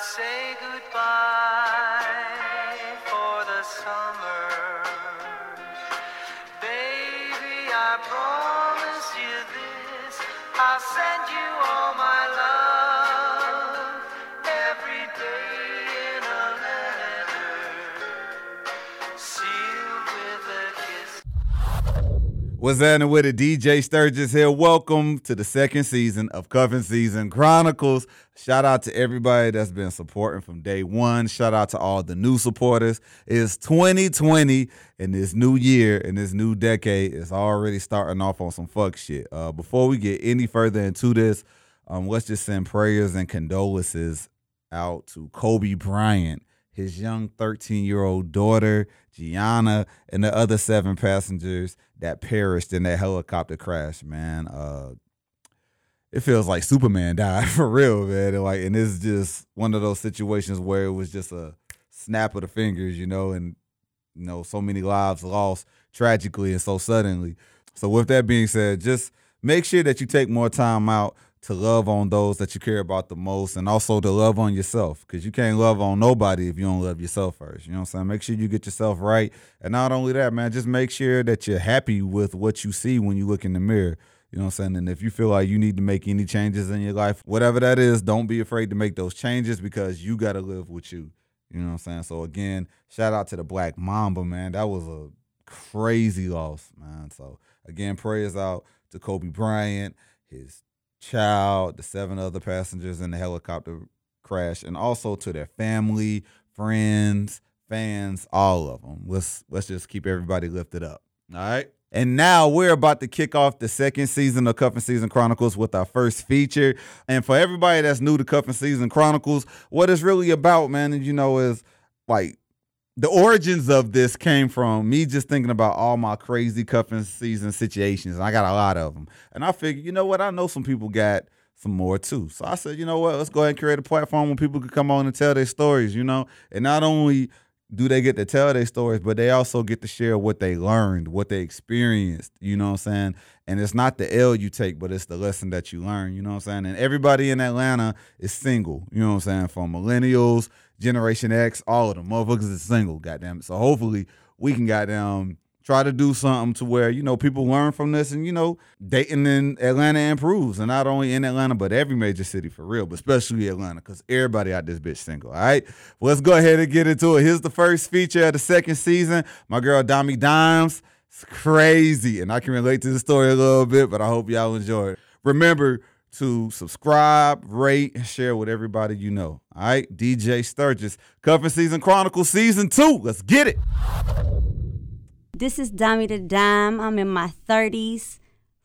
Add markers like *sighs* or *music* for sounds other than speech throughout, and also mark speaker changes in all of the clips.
Speaker 1: say
Speaker 2: What's happening with it? DJ Sturgis here. Welcome to the second season of Cuffing Season Chronicles. Shout out to everybody that's been supporting from day one. Shout out to all the new supporters. It's 2020 and this new year and this new decade is already starting off on some fuck shit. Uh, before we get any further into this, um, let's just send prayers and condolences out to Kobe Bryant, his young 13 year old daughter, Gianna, and the other seven passengers that perished in that helicopter crash, man. Uh, it feels like Superman *laughs* died for real, man. And like, and it's just one of those situations where it was just a snap of the fingers, you know, and you know, so many lives lost tragically and so suddenly. So with that being said, just make sure that you take more time out to love on those that you care about the most and also to love on yourself because you can't love on nobody if you don't love yourself first. You know what I'm saying? Make sure you get yourself right. And not only that, man, just make sure that you're happy with what you see when you look in the mirror. You know what I'm saying? And if you feel like you need to make any changes in your life, whatever that is, don't be afraid to make those changes because you got to live with you. You know what I'm saying? So again, shout out to the Black Mamba, man. That was a crazy loss, man. So again, prayers out to Kobe Bryant, his child, the seven other passengers in the helicopter crash, and also to their family, friends, fans, all of them. Let's let's just keep everybody lifted up. All right. And now we're about to kick off the second season of Cuffing Season Chronicles with our first feature. And for everybody that's new to Cuffing Season Chronicles, what it's really about, man, you know, is like the origins of this came from me just thinking about all my crazy cuffing season situations. And I got a lot of them. And I figured, you know what? I know some people got some more too. So I said, you know what? Let's go ahead and create a platform where people can come on and tell their stories, you know? And not only do they get to tell their stories, but they also get to share what they learned, what they experienced, you know what I'm saying? And it's not the L you take, but it's the lesson that you learn, you know what I'm saying? And everybody in Atlanta is single, you know what I'm saying? From millennials, Generation X, all of them motherfuckers is single, goddamn it. So hopefully we can goddamn try to do something to where, you know, people learn from this and, you know, dating in Atlanta improves. And not only in Atlanta, but every major city for real, but especially Atlanta, because everybody out this bitch single. All right. Well, let's go ahead and get into it. Here's the first feature of the second season. My girl Dami Dimes. It's crazy. And I can relate to the story a little bit, but I hope y'all enjoy it. Remember, to subscribe, rate, and share with everybody you know. All right, DJ Sturgis, Cuffing Season Chronicles Season 2. Let's get it.
Speaker 3: This is Dami the Dime. I'm in my 30s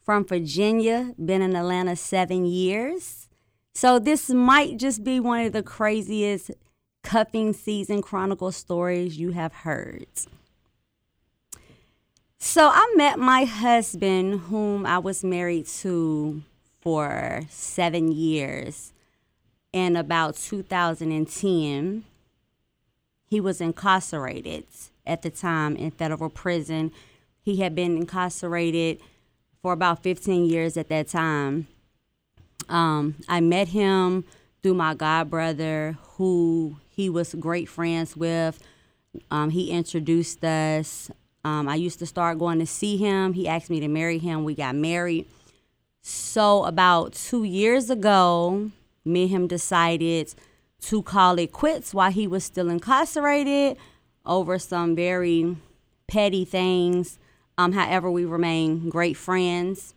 Speaker 3: from Virginia, been in Atlanta seven years. So this might just be one of the craziest cuffing season chronicle stories you have heard. So I met my husband, whom I was married to for seven years. In about 2010, he was incarcerated at the time in federal prison. He had been incarcerated for about 15 years at that time. Um, I met him through my god brother, who he was great friends with. Um, he introduced us. Um, I used to start going to see him. He asked me to marry him. We got married. So about two years ago, me and him decided to call it quits while he was still incarcerated over some very petty things. Um, however, we remain great friends.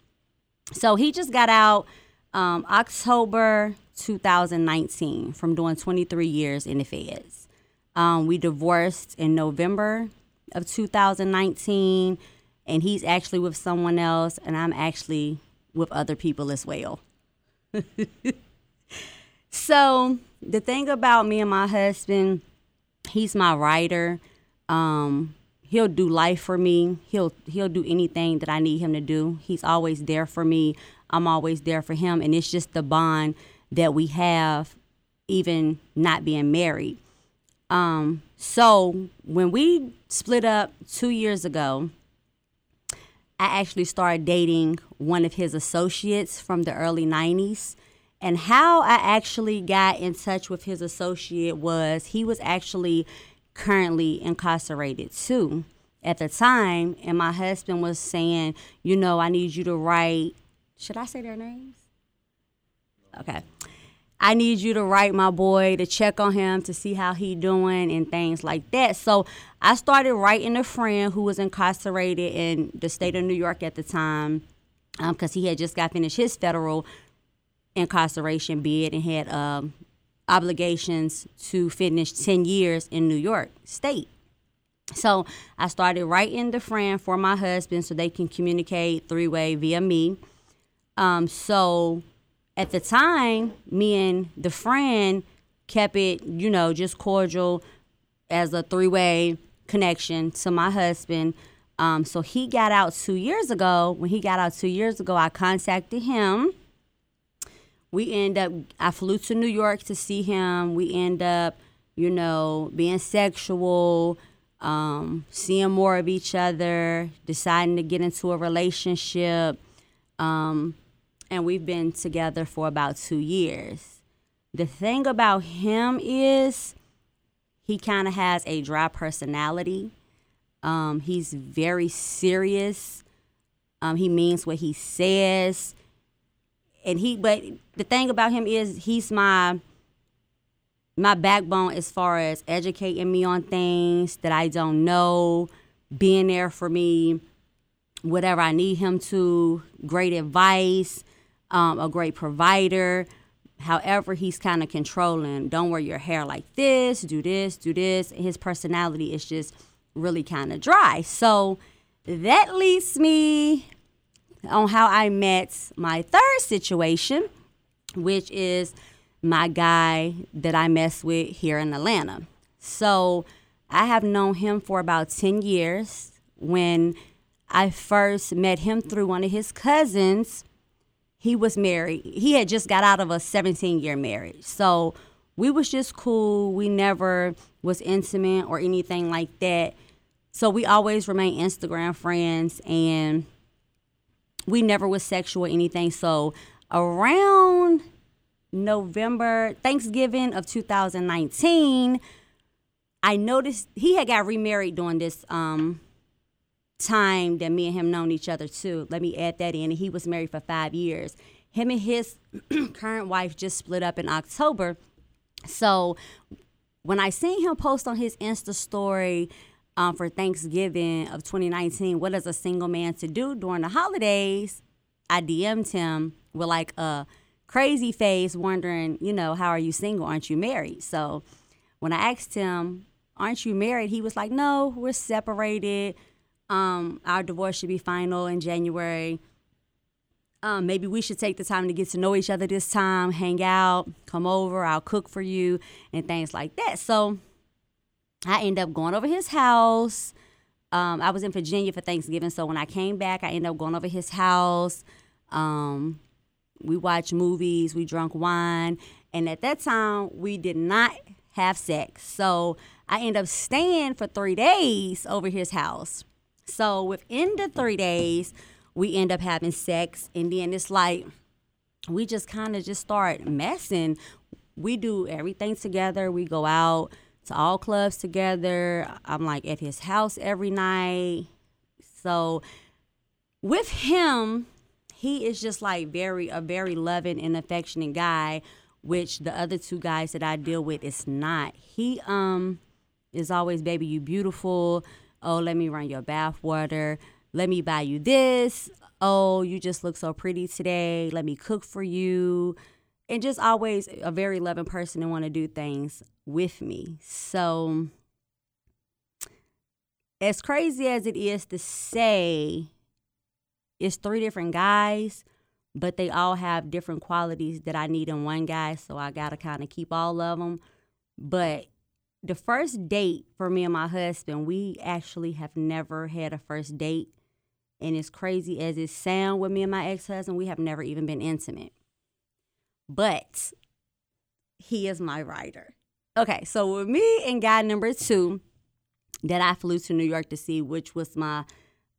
Speaker 3: So he just got out um, October 2019 from doing 23 years in the feds. Um, we divorced in November of 2019, and he's actually with someone else, and I'm actually with other people as well. *laughs* so the thing about me and my husband, he's my writer. Um, he'll do life for me. He'll he'll do anything that I need him to do. He's always there for me. I'm always there for him, and it's just the bond that we have, even not being married. Um, so when we split up two years ago, I actually started dating one of his associates from the early 90s. And how I actually got in touch with his associate was he was actually currently incarcerated too at the time. And my husband was saying, you know, I need you to write. Should I say their names? Okay. I need you to write my boy to check on him to see how he doing and things like that. So I started writing a friend who was incarcerated in the state of New York at the time because he had just got finished his federal incarceration bid and had um, obligations to finish 10 years in New York State. So I started writing the friend for my husband so they can communicate three way via me. Um, so at the time, me and the friend kept it, you know, just cordial as a three way connection to my husband. Um, so he got out two years ago. When he got out two years ago, I contacted him. We end up, I flew to New York to see him. We end up, you know, being sexual, um, seeing more of each other, deciding to get into a relationship. Um, and we've been together for about two years. The thing about him is he kind of has a dry personality. Um, he's very serious. Um, he means what he says. And he, but the thing about him is he's my my backbone as far as educating me on things that I don't know, being there for me, whatever I need him to, great advice, um, a great provider. However, he's kind of controlling. Don't wear your hair like this, do this, do this. His personality is just really kind of dry. So that leads me on how I met my third situation, which is my guy that I mess with here in Atlanta. So I have known him for about 10 years. When I first met him through one of his cousins, he was married. He had just got out of a 17 year marriage. So we was just cool. We never was intimate or anything like that. So we always remain Instagram friends and we never was sexual or anything. So around November, Thanksgiving of 2019, I noticed he had got remarried during this um, time that me and him known each other too. Let me add that in. He was married for five years. Him and his *clears throat* current wife just split up in October. So when I seen him post on his Insta story um, for Thanksgiving of 2019, what is a single man to do during the holidays? I DM'd him with like a crazy face, wondering, you know, how are you single? Aren't you married? So when I asked him, aren't you married? He was like, no, we're separated. Um, our divorce should be final in January. Um, maybe we should take the time to get to know each other this time, hang out, come over, I'll cook for you, and things like that. So I end up going over his house. Um, I was in Virginia for Thanksgiving, so when I came back, I ended up going over his house. Um, we watched movies, we drank wine, and at that time, we did not have sex. So I ended up staying for three days over his house. So within the three days, we end up having sex, and then it's like we just kind of just start messing. We do everything together. We go out to all clubs together. I'm like at his house every night. So with him, he is just like very a very loving and affectionate guy, which the other two guys that I deal with is not. He um is always baby you beautiful. Oh, let me run your bath water. Let me buy you this. Oh, you just look so pretty today. Let me cook for you. And just always a very loving person and want to do things with me. So as crazy as it is to say it's three different guys, but they all have different qualities that I need in one guy. So I got to kind of keep all of them. But the first date for me and my husband, we actually have never had a first date. And as crazy as it sounds with me and my ex-husband, we have never even been intimate. But he is my writer. Okay, so with me and guy number two that I flew to New York to see, which was my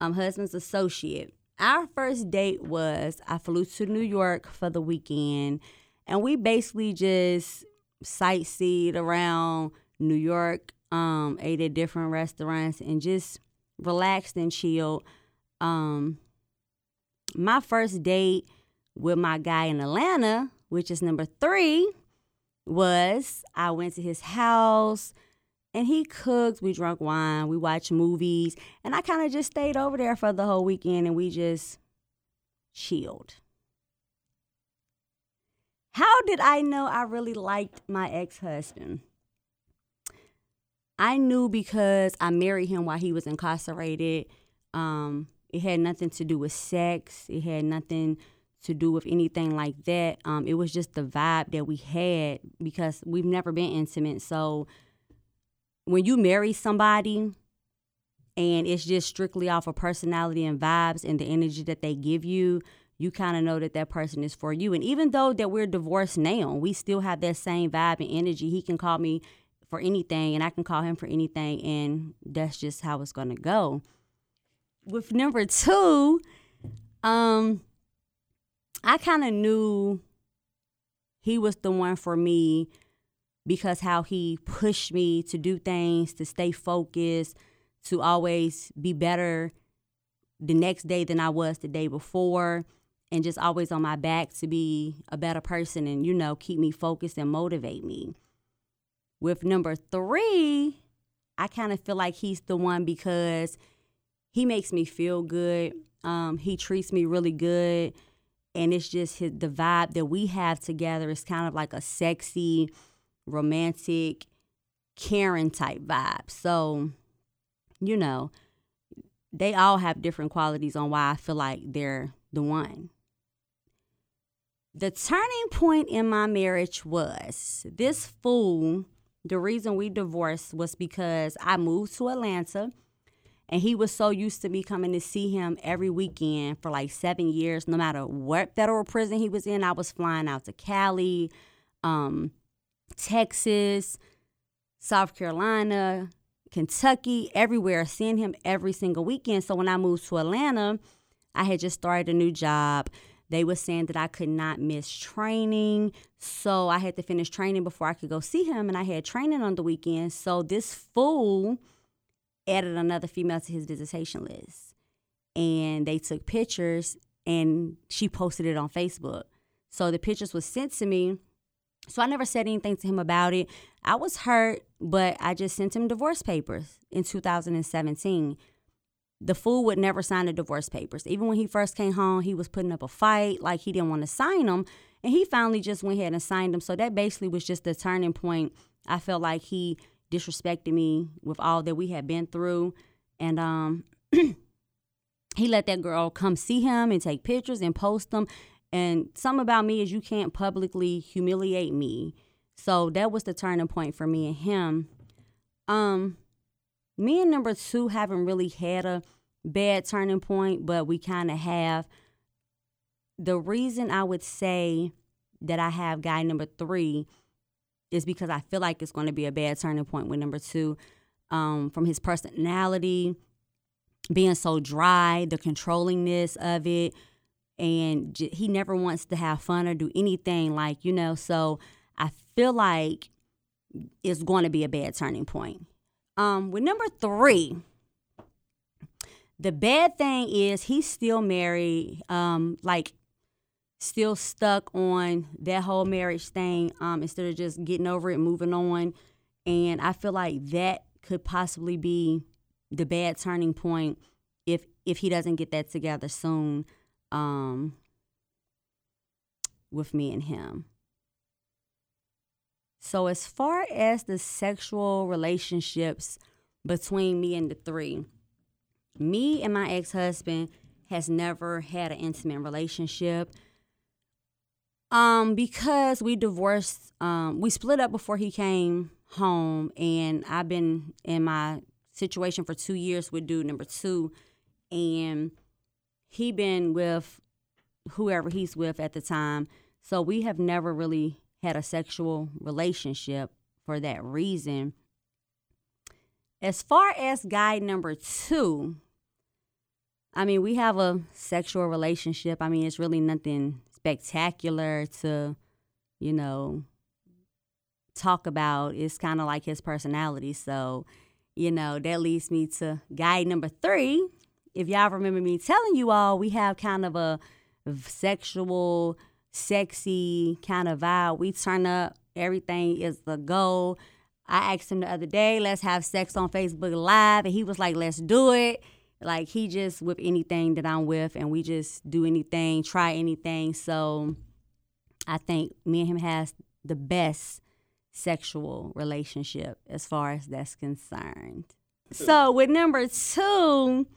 Speaker 3: um, husband's associate, our first date was I flew to New York for the weekend and we basically just sightseed around New York, um, ate at different restaurants, and just relaxed and chilled. Um, my first date with my guy in Atlanta, which is number three, was I went to his house and he cooked. We drank wine, we watched movies, and I kind of just stayed over there for the whole weekend and we just chilled. How did I know I really liked my ex husband? I knew because I married him while he was incarcerated. Um, it had nothing to do with sex. It had nothing to do with anything like that. Um, it was just the vibe that we had because we've never been intimate. So when you marry somebody and it's just strictly off of personality and vibes and the energy that they give you, you kind of know that that person is for you. And even though that we're divorced now, we still have that same vibe and energy. He can call me for anything and I can call him for anything and that's just how it's going to go. With number 2, um I kind of knew he was the one for me because how he pushed me to do things, to stay focused, to always be better the next day than I was the day before, and just always on my back to be a better person and, you know, keep me focused and motivate me. With number three, I kind of feel like he's the one because he makes me feel good. Um, he treats me really good and it's just his, the vibe that we have together is kind of like a sexy, romantic, caring type vibe. So, you know, they all have different qualities on why I feel like they're the one. The turning point in my marriage was this fool. The reason we divorced was because I moved to Atlanta and he was so used to me coming to see him every weekend for like seven years. No matter what federal prison he was in, I was flying out to Cali, um, Texas, South Carolina, Kentucky, everywhere, seeing him every single weekend. So when I moved to Atlanta, I had just started a new job. They were saying that I could not miss training. So I had to finish training before I could go see him. And I had training on the weekend. So this fool added another female to his visitation list. And they took pictures and she posted it on Facebook. So the pictures was sent to me. So I never said anything to him about it. I was hurt, but I just sent him divorce papers in 2017. The fool would never sign the divorce papers. Even when he first came home, he was putting up a fight, like he didn't want to sign them. And he finally just went ahead and signed them. So that basically was just the turning point. I felt like he disrespected me with all that we had been through. And um, *clears throat* he let that girl come see him and take pictures and post them. And something about me is you can't publicly humiliate me. So that was the turning point for me and him. Um, me and number two haven't really had a bad turning point, but we kind of have. The reason I would say that I have guy number three is because I feel like it's going to be a bad turning point with number two. Um, from his personality, being so dry, the controllingness of it, and j- he never wants to have fun or do anything like you know. So I feel like it's going to be a bad turning point. Um, with number three, the bad thing is he's still married. Um, like still stuck on that whole marriage thing um, instead of just getting over it, moving on. And I feel like that could possibly be the bad turning point if if he doesn't get that together soon um, with me and him. So as far as the sexual relationships between me and the three, me and my ex-husband has never had an intimate relationship. Um, because we divorced, um, we split up before he came home, and I've been in my situation for two years with dude number two, and he been with whoever he's with at the time. So we have never really had a sexual relationship for that reason. As far as guide number two, I mean, we have a sexual relationship. I mean, it's really nothing spectacular to you know, talk about It's kind of like his personality. So, you know, that leads me to guide number three. If y'all remember me telling you all, we have kind of a sexual, sexy kind of vibe. We turn up, everything is the goal. I asked him the other day, let's have sex on Facebook Live. And he was like, let's do it. Like, he just with anything that I'm with, and we just do anything, try anything. So, I think me and him has the best sexual relationship as far as that's concerned. So with number two,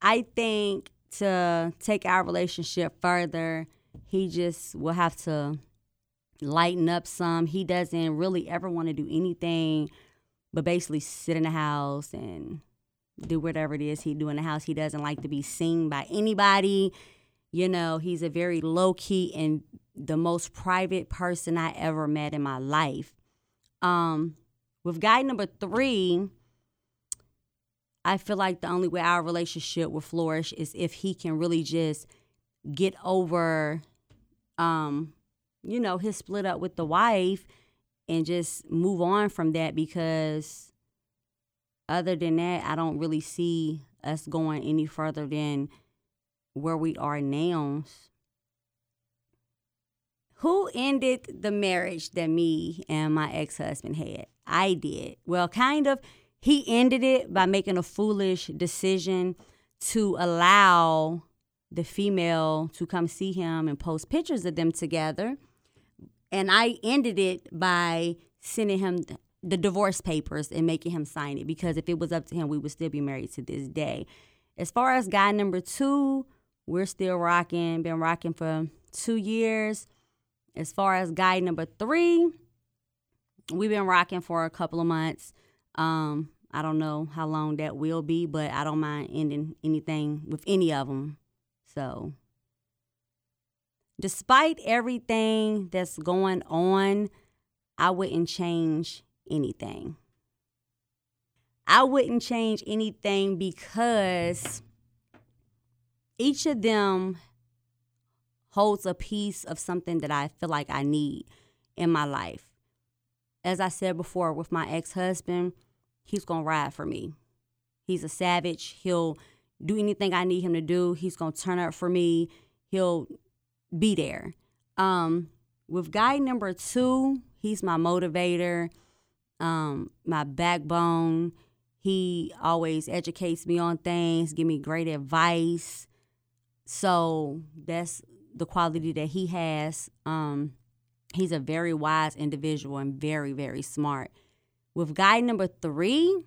Speaker 3: I think to take our relationship further, he just will have to lighten up some. He doesn't really ever want to do anything but basically sit in the house and do whatever it is he do in the house. He doesn't like to be seen by anybody. You know, he's a very low key and the most private person I ever met in my life. Um, with guy number three, I feel like the only way our relationship will flourish is if he can really just get over, um, you know, his split up with the wife and just move on from that because other than that, I don't really see us going any further than where we are now. Who ended the marriage that me and my ex husband had? I did. Well, kind of. He ended it by making a foolish decision to allow the female to come see him and post pictures of them together. And I ended it by sending him the divorce papers and making him sign it because if it was up to him, we would still be married to this day. As far as guy number two, we're still rocking, been rocking for two years. As far as guy number three, we've been rocking for a couple of months. Um, I don't know how long that will be, but I don't mind ending anything with any of them. So, despite everything that's going on, I wouldn't change anything. I wouldn't change anything because each of them holds a piece of something that I feel like I need in my life. As I said before, with my ex husband, he's gonna ride for me. He's a savage. He'll do anything I need him to do. He's gonna turn up for me. He'll be there. Um, with guy number two, he's my motivator, um, my backbone. He always educates me on things, give me great advice. So that's the quality that he has. Um, he's a very wise individual and very, very smart. With guy number three,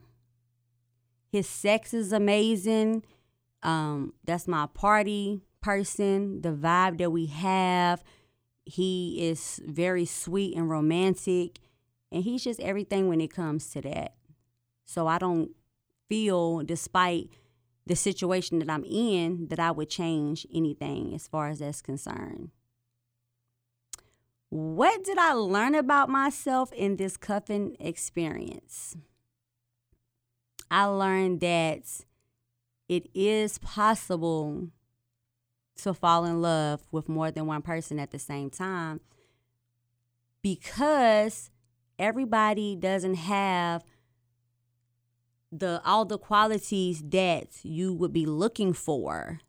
Speaker 3: his sex is amazing. Um, that's my party person. The vibe that we have, he is very sweet and romantic, and he's just everything when it comes to that. So I don't feel, despite the situation that I'm in that I would change anything as far as that's concerned. What did I learn about myself in this cuffing experience? I learned that it is possible to fall in love with more than one person at the same time because everybody doesn't have the all the qualities that you would be looking for.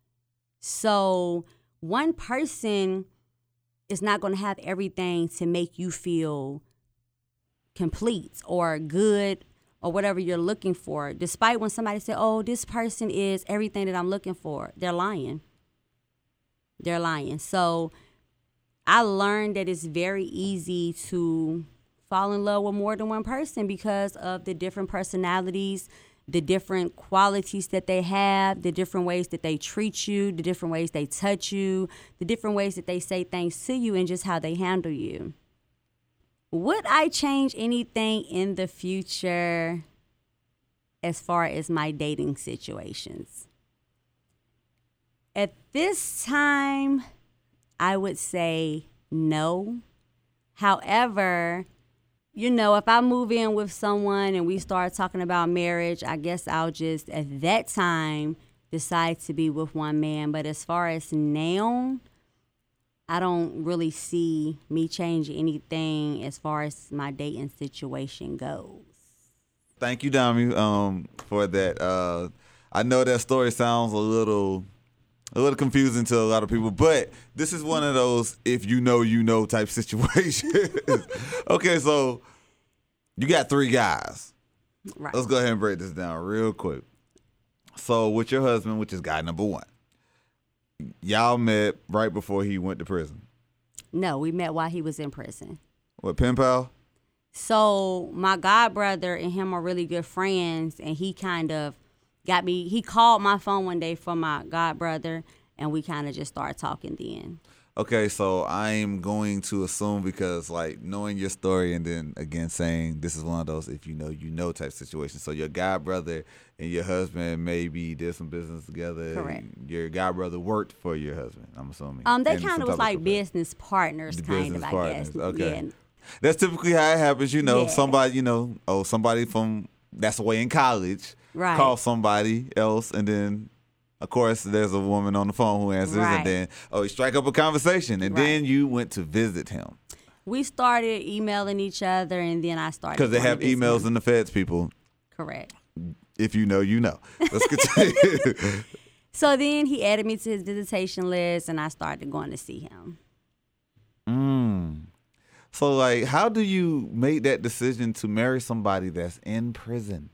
Speaker 3: So one person is not going to have everything to make you feel complete or good or whatever you're looking for. Despite when somebody say, "Oh, this person is everything that I'm looking for," they're lying. They're lying. So I learned that it's very easy to fall in love with more than one person because of the different personalities, the different qualities that they have, the different ways that they treat you, the different ways they touch you, the different ways that they say things to you, and just how they handle you. Would I change anything in the future as far as my dating situations? At this time, I would say no. However, you know, if I move in with someone and we start talking about marriage, I guess I'll just at that time decide to be with one man. But as far as now, I don't really see me changing anything as far as my dating situation goes.
Speaker 2: Thank you, Dami, um, for that. Uh, I know that story sounds a little, a little confusing to a lot of people, but this is one of those if you know, you know type *laughs* situations. okay, so you got three guys.
Speaker 3: Right.
Speaker 2: Let's go ahead and break this down real quick. So, with your husband, which is guy number one, y'all met right before he went to prison.
Speaker 3: No, we met while he was in prison.
Speaker 2: What, pen pal?
Speaker 3: So my god brother and him are really good friends, and he kind of got me. He called my phone one day for my god brother, and we kind of just started talking then.
Speaker 2: Okay, so I'm going to assume because like knowing your story and then again saying this is one of those if you know you know type situations. So your god brother and your husband maybe did some business together.
Speaker 3: Correct.
Speaker 2: Your god brother worked for your husband. I'm assuming.
Speaker 3: Um, they kind of was like business partners,
Speaker 2: The
Speaker 3: kind
Speaker 2: business
Speaker 3: of, I
Speaker 2: partners,
Speaker 3: guess.
Speaker 2: okay.
Speaker 3: Yeah.
Speaker 2: That's typically how it happens. You know,
Speaker 3: Yeah.
Speaker 2: somebody you know, oh somebody from that's away in college
Speaker 3: Right.
Speaker 2: call somebody else, and then. Of course, there's a woman on the phone who answers,
Speaker 3: Right.
Speaker 2: and then oh, you strike up a conversation, and
Speaker 3: Right.
Speaker 2: then you went to visit him.
Speaker 3: We started emailing each other, and then I started
Speaker 2: Because they have emails
Speaker 3: him.
Speaker 2: in the feds, people.
Speaker 3: Correct.
Speaker 2: If you know, you know. Let's continue. *laughs* *laughs*
Speaker 3: So then he added me to his visitation list, and I started going to see him.
Speaker 2: mm. So, like, how do you make that decision to marry somebody that's in prison?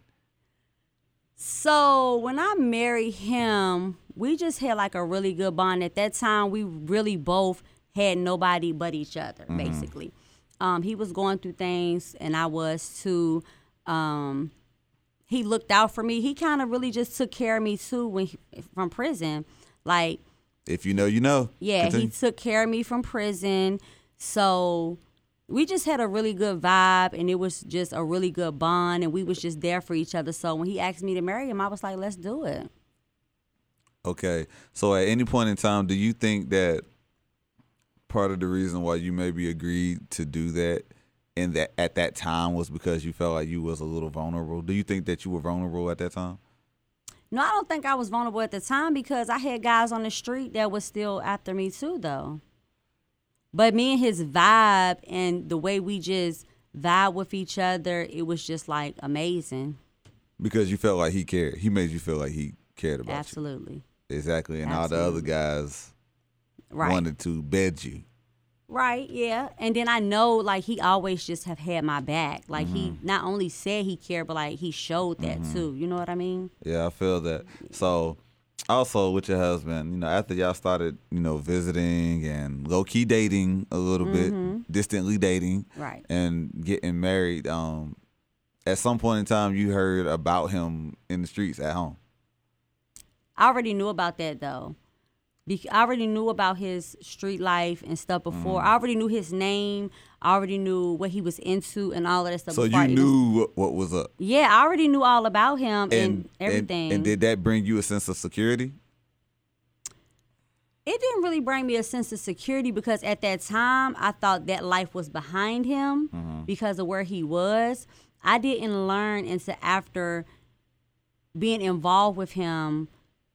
Speaker 3: So when I married him, we just had like a really good bond. At that time, we really both had nobody but each other, basically. Um, he was going through things, and I was too. Um, he looked out for me. He kind of really just took care of me too when he, from prison. Like
Speaker 2: If you know, you know.
Speaker 3: yeah,
Speaker 2: Continue.
Speaker 3: he took care of me from prison. So we just had a really good vibe and it was just a really good bond and we was just there for each other. So when he asked me to marry him, I was like, let's do it.
Speaker 2: Okay. So, at any point in time, do you think that part of the reason why you maybe agreed to do that in that at that time was because you felt like you was a little vulnerable? Do you think that you were vulnerable at that time?
Speaker 3: No, I don't think I was vulnerable at the time because I had guys on the street that was still after me too though. But me and his vibe and the way we just vibe with each other, it was just like amazing.
Speaker 2: Because you felt like he cared. He made you feel like he cared about you.
Speaker 3: Absolutely.
Speaker 2: you. Exactly. And all the other guys
Speaker 3: Right.
Speaker 2: wanted to bed you.
Speaker 3: Right, yeah. And then I know like he always just have had my back. Like he mm-hmm. not only said he cared, but like he showed that mm-hmm. too. You know what I mean?
Speaker 2: Yeah, I feel that. So, also with your husband, you know, after y'all started, you know, visiting and low key dating a little bit, distantly dating,
Speaker 3: Right.
Speaker 2: and getting married, um, at some point in time, you heard about him in the streets at home.
Speaker 3: I already knew about that though. I already knew about his street life and stuff before. I already knew his name. I already knew what he was into and all of that stuff.
Speaker 2: So
Speaker 3: I
Speaker 2: you knew what, what was up,
Speaker 3: Yeah, I already knew all about him and,
Speaker 2: and
Speaker 3: everything.
Speaker 2: And, did that bring you a sense of security?
Speaker 3: it didn't really bring me a sense of security because at that time I thought that life was behind him
Speaker 2: Mm-hmm.
Speaker 3: because of where he was. I didn't learn until after being involved with him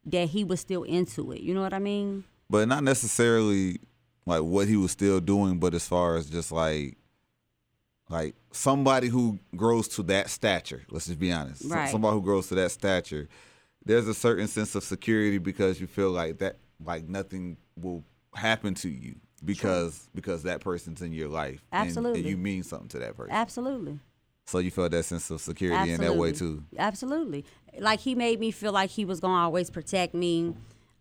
Speaker 3: that he was still into it. You know what I mean?
Speaker 2: but not necessarily like what he was still doing, but as far as just like like somebody who grows to that stature. Let's just be honest.
Speaker 3: Right.
Speaker 2: somebody who grows to that stature, there's a certain sense of security because you feel like that like nothing will happen to you because because that person's in your life and- and,
Speaker 3: Absolutely.
Speaker 2: you mean something to that person.
Speaker 3: Absolutely.
Speaker 2: So you felt that sense of security in that way too.
Speaker 3: Absolutely. Like he made me feel like he was gonna always protect me,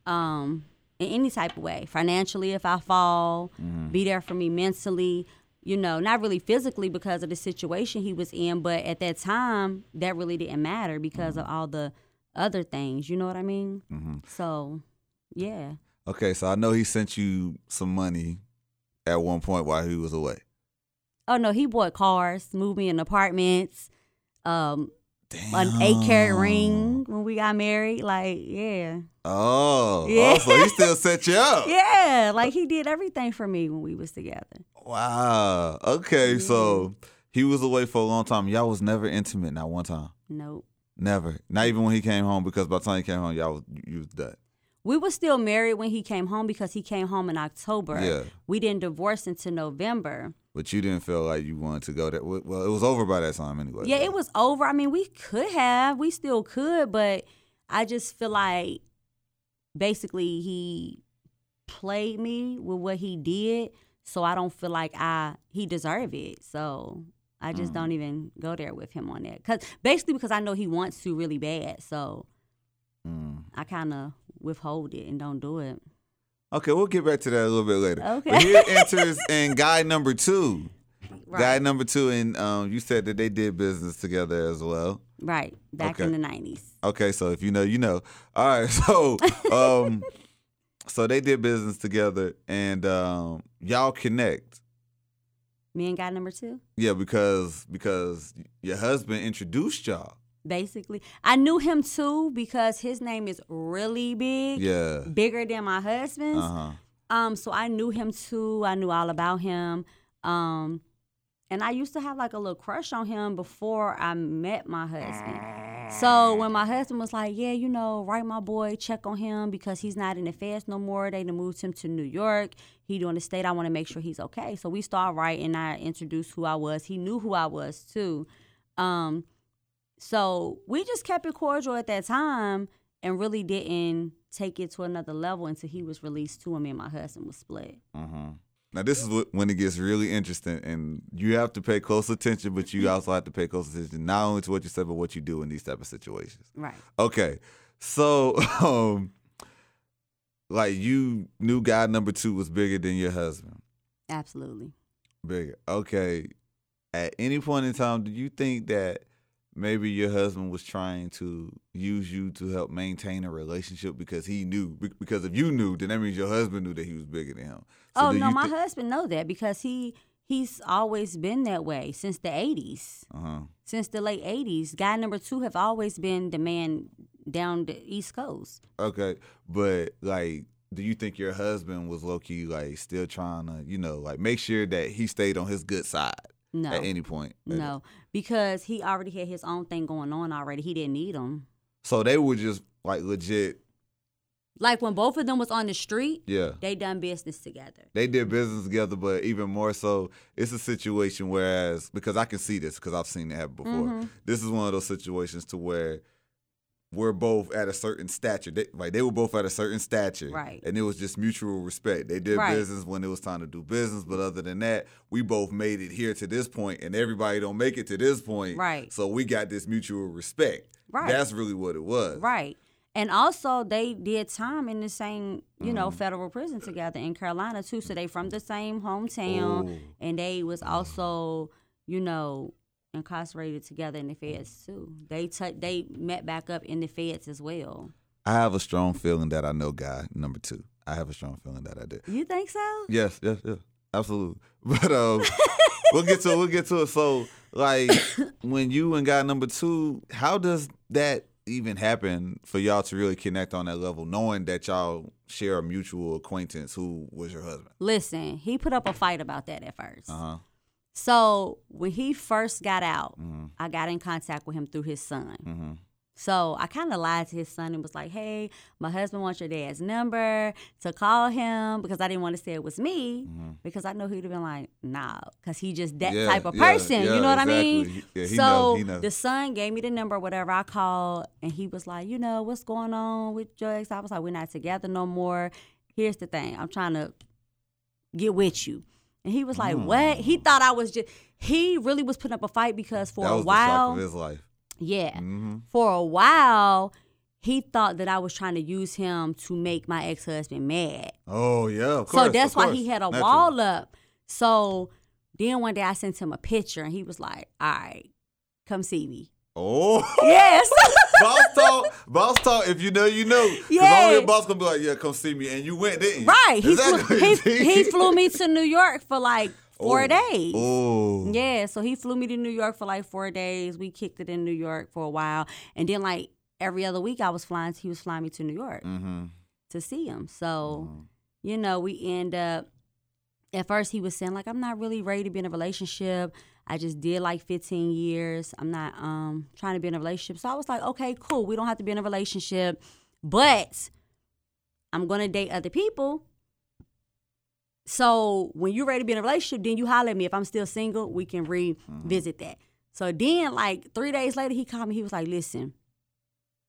Speaker 3: um, in any type of way. Financially if I fall,
Speaker 2: Mm-hmm.
Speaker 3: be there for me mentally, you know, not really physically because of the situation he was in, but at that time that really didn't matter because of all the other things. You know what I mean?
Speaker 2: Mm-hmm.
Speaker 3: So yeah.
Speaker 2: Okay, so I know he sent you some money at one point while he was away.
Speaker 3: Oh no, he bought cars, moved me in apartments, um, an eight carat ring when we got married. Like, yeah.
Speaker 2: Oh,
Speaker 3: Yeah.
Speaker 2: oh, so he still set you up. *laughs*
Speaker 3: Yeah, like he did everything for me when we was together.
Speaker 2: Wow. Okay, so he was away for a long time. Y'all was never intimate, not one time.
Speaker 3: Nope.
Speaker 2: Never. Not even when he came home, because by the time he came home, y'all was you was done.
Speaker 3: we were still married when he came home because he came home in October.
Speaker 2: Yeah.
Speaker 3: We didn't divorce until November.
Speaker 2: But you didn't feel like you wanted to go there. Well, it was over by that time anyway.
Speaker 3: Yeah, it was over. I mean, we could have, we still could, but I just feel like basically he played me with what he did, so I don't feel like I he deserved it. So I just
Speaker 2: Mm.
Speaker 3: don't even go there with him on that. Cause basically because I know he wants to really bad, so
Speaker 2: Mm.
Speaker 3: I kind of withhold it and don't do it.
Speaker 2: Okay, we'll get back to that a little bit later.
Speaker 3: Okay.
Speaker 2: But here enters *laughs* in guy number two.
Speaker 3: Right.
Speaker 2: Guy number two, and um, you said that they did business together as well.
Speaker 3: Right, back
Speaker 2: Okay.
Speaker 3: in the nineties.
Speaker 2: Okay, so if you know, you know. All right, *laughs* so um, so they did business together, and um, y'all connect.
Speaker 3: Me and guy number two.
Speaker 2: Yeah, because because your husband introduced y'all.
Speaker 3: Basically, I knew him too because his name is really big,
Speaker 2: Yeah.
Speaker 3: bigger than my husband's.
Speaker 2: Uh huh.
Speaker 3: Um, so I knew him too. I knew all about him. Um, and I used to have like a little crush on him before I met my husband. So when my husband was like, "Yeah, you know, write my boy, check on him because he's not in the feds no more. They done moved him to New York. He doing the state. I want to make sure he's okay." So we started writing. And I introduced who I was. He knew who I was too. Um, so we just kept it cordial at that time and really didn't take it to another level until he was released to him and my husband was split.
Speaker 2: Uh-huh. Now this is what, when it gets really interesting, and you have to pay close attention, but you also have to pay close attention not only to what you say, but what you do in these type of situations.
Speaker 3: Right.
Speaker 2: Okay, so *laughs* um, like you knew guy number two was bigger than your husband.
Speaker 3: Absolutely.
Speaker 2: Bigger. Okay. At any point in time, do you think that maybe your husband was trying to use you to help maintain a relationship because he knew? Because if you knew, then that means your husband knew that he was bigger than him. So
Speaker 3: oh no, my husband know that because he he's always been that way since the 80s.
Speaker 2: Uh-huh.
Speaker 3: Since the late 80s, guy number 2 have always been the man down the East Coast.
Speaker 2: Okay, but like, do you think your husband was low key like still trying to, you know, like make sure that he stayed on his good side
Speaker 3: No.
Speaker 2: at any point?
Speaker 3: No, because he already had his own thing going on already. He didn't need him.
Speaker 2: So they were just like legit.
Speaker 3: Like when both of them was on the street,
Speaker 2: Yeah,
Speaker 3: they done business together.
Speaker 2: they did business together, but even more so, it's a situation whereas because I can see this because I've seen it happen before.
Speaker 3: Mm-hmm.
Speaker 2: This is one of those situations to where we're both at a certain stature. They, like they were both at a certain stature,
Speaker 3: Right.
Speaker 2: And it was just mutual respect. They did
Speaker 3: Right.
Speaker 2: business when it was time to do business, but other than that, we both made it here to this point, and everybody don't make it to this point,
Speaker 3: Right.
Speaker 2: So we got this mutual respect.
Speaker 3: Right.
Speaker 2: That's really what it was,
Speaker 3: Right. And also they did time in the same, you know,
Speaker 2: Mm-hmm.
Speaker 3: federal prison together in Carolina too. So they from the same hometown
Speaker 2: Ooh.
Speaker 3: and they was also, you know, incarcerated together in the feds too. They t- they met back up in the feds as well.
Speaker 2: I have a strong feeling that I know guy number two. I have a strong feeling that I did.
Speaker 3: You think so?
Speaker 2: Yes, yes, yes, absolutely. *laughs* But um, we'll get to it. We'll get to it. So, like, *coughs* when you and guy number two, how does that even happen for y'all to really connect on that level, knowing that y'all share a mutual acquaintance who was your husband?
Speaker 3: Listen, he put up a fight about that at first.
Speaker 2: Uh huh.
Speaker 3: So when he first got out,
Speaker 2: Mhm.
Speaker 3: I got in contact with him through his son.
Speaker 2: hmm
Speaker 3: So I kind of lied to his son and was like, "Hey, my husband wants your dad's number to call him because I didn't want to say it was me because I know he'd have been like, nah, because he just that
Speaker 2: Mm-hmm. Yeah,
Speaker 3: type of
Speaker 2: yeah,
Speaker 3: person.
Speaker 2: yeah,
Speaker 3: you know what I mean? So
Speaker 2: know, he know.
Speaker 3: the son gave me the number, whatever I called, and he was like, you know, what's going on with your ex? I was like, we're not together no more. Here's the thing, I'm trying to get with you. And he was like, what? He thought I was just. He really was putting up a fight because for
Speaker 2: Mm.
Speaker 3: a while,
Speaker 2: his life.
Speaker 3: yeah.
Speaker 2: hmm
Speaker 3: For a while, he thought that I was trying to use him to make my ex husband mad.
Speaker 2: Oh yeah, of course.
Speaker 3: so that's why
Speaker 2: course.
Speaker 3: he had a
Speaker 2: Naturally.
Speaker 3: wall up. So then one day I sent him a picture and he was like, all right, come see me.
Speaker 2: Oh.
Speaker 3: Yes. *laughs*
Speaker 2: boss talk, boss talk. If you know, you know. Because
Speaker 3: Yeah.
Speaker 2: only a boss gonna be like, "Yeah, come see me," and you went, didn't you?
Speaker 3: right. He,
Speaker 2: that
Speaker 3: flew, he, *laughs* he flew me to New York for like four
Speaker 2: Oh.
Speaker 3: days.
Speaker 2: Oh,
Speaker 3: Yeah, so he flew me to New York for like four days. We kicked it in New York for a while, and then like every other week I was flying. He was flying me to New York
Speaker 2: Mm-hmm.
Speaker 3: to see him. So you know, we end up. At first, he was saying like, "I'm not really ready to be in a relationship. I just did like 15 years. I'm not um trying to be in a relationship." So I was like, "Okay, cool. We don't have to be in a relationship, but." I'm gonna date other people. So when you're ready to be in a relationship, then you holler at me. If I'm still single, we can revisit that. So then, like three days later, he called me. He was like, "Listen,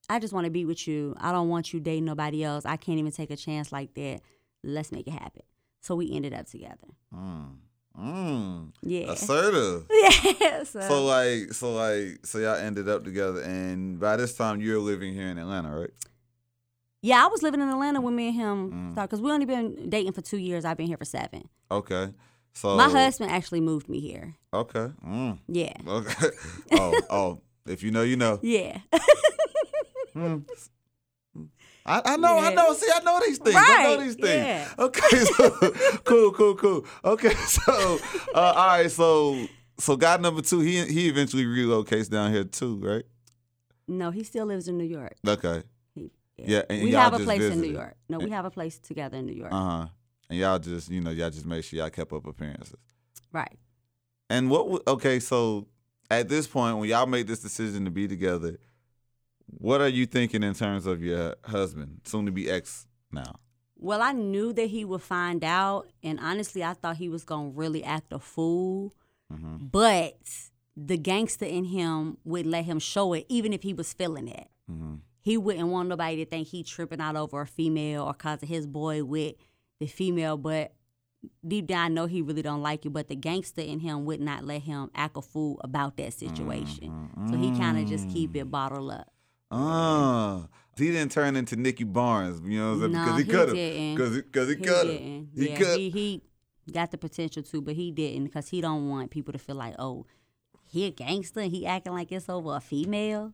Speaker 3: I just want to be with you. I don't want you dating nobody else. I can't even take a chance like that. Let's make it happen." So we ended up together.
Speaker 2: Mm. Mm.
Speaker 3: Yeah.
Speaker 2: Assertive. *laughs*
Speaker 3: yeah. So,
Speaker 2: So like, so like, so y'all ended up together, and by this time you're living here in Atlanta, right?
Speaker 3: yeah, I was living in Atlanta when me and him
Speaker 2: Mm.
Speaker 3: started because we only been dating for two years. I've been here for seven.
Speaker 2: Okay. So
Speaker 3: My husband actually moved me here.
Speaker 2: Okay. Mm.
Speaker 3: Yeah.
Speaker 2: Okay. *laughs* oh, oh. If you know, you know.
Speaker 3: Yeah. *laughs*
Speaker 2: I, I know, I
Speaker 3: Yeah.
Speaker 2: know. See, I know these things. I know these things.
Speaker 3: yeah.
Speaker 2: Okay, so *laughs* cool, cool, cool. Okay, *laughs* so uh, all right, so so guy number two, he he eventually relocates down here too, right?
Speaker 3: no, he still lives in New York.
Speaker 2: Okay.
Speaker 3: He,
Speaker 2: Yeah, and
Speaker 3: we have a place in. New York. No, we have a place together in New York.
Speaker 2: Uh huh. And y'all just, you know, y'all just make sure y'all kept up appearances.
Speaker 3: right.
Speaker 2: And what? w- Okay, so at this point, when y'all make this decision to be together, what are you thinking in terms of your husband, soon to be ex now?
Speaker 3: Well, I knew that he would find out, and honestly, I thought he was gonna really act a fool.
Speaker 2: Mm-hmm.
Speaker 3: But the gangster in him would let him show it, even if he was feeling it.
Speaker 2: Mm-hmm.
Speaker 3: He wouldn't want nobody to think he tripping out over a female or cause of his boy with the female. But deep down, I know he really don't like you. But the gangster in him would not let him act a fool about that situation. So he kind of just keep it bottled up.
Speaker 2: Ah, he didn't turn into Nicky Barnes, you know, what I'm saying?
Speaker 3: No,
Speaker 2: because he
Speaker 3: he
Speaker 2: could have, because because he
Speaker 3: He
Speaker 2: could have,
Speaker 3: didn't.
Speaker 2: he
Speaker 3: yeah,
Speaker 2: could.
Speaker 3: he he got the potential to, but he didn't because he don't want people to feel like, oh, he a gangster and he acting like it's over a female.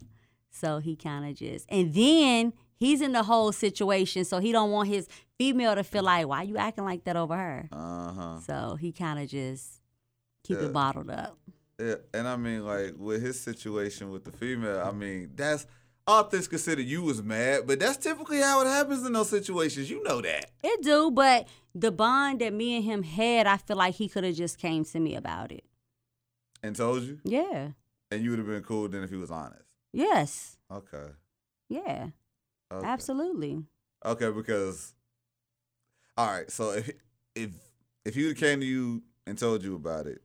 Speaker 3: So he kind of just, and then he's in the whole situation, so he don't want his female to feel like, why you acting like that over her?
Speaker 2: Uh huh.
Speaker 3: So he kind of just keep
Speaker 2: Yeah.
Speaker 3: it bottled up.
Speaker 2: Yeah, and I mean, like with his situation with the female, I mean, that's all things considered. You was mad, but that's typically how it happens in those situations. You know that.
Speaker 3: It do, but the bond that me and him had, I feel like he could have just came to me about it.
Speaker 2: And told you,
Speaker 3: Yeah.
Speaker 2: and you would have been cool then if he was honest.
Speaker 3: Yes.
Speaker 2: Okay.
Speaker 3: Yeah.
Speaker 2: okay.
Speaker 3: Absolutely.
Speaker 2: Okay, because all right, so if if if he would have came to you and told you about it,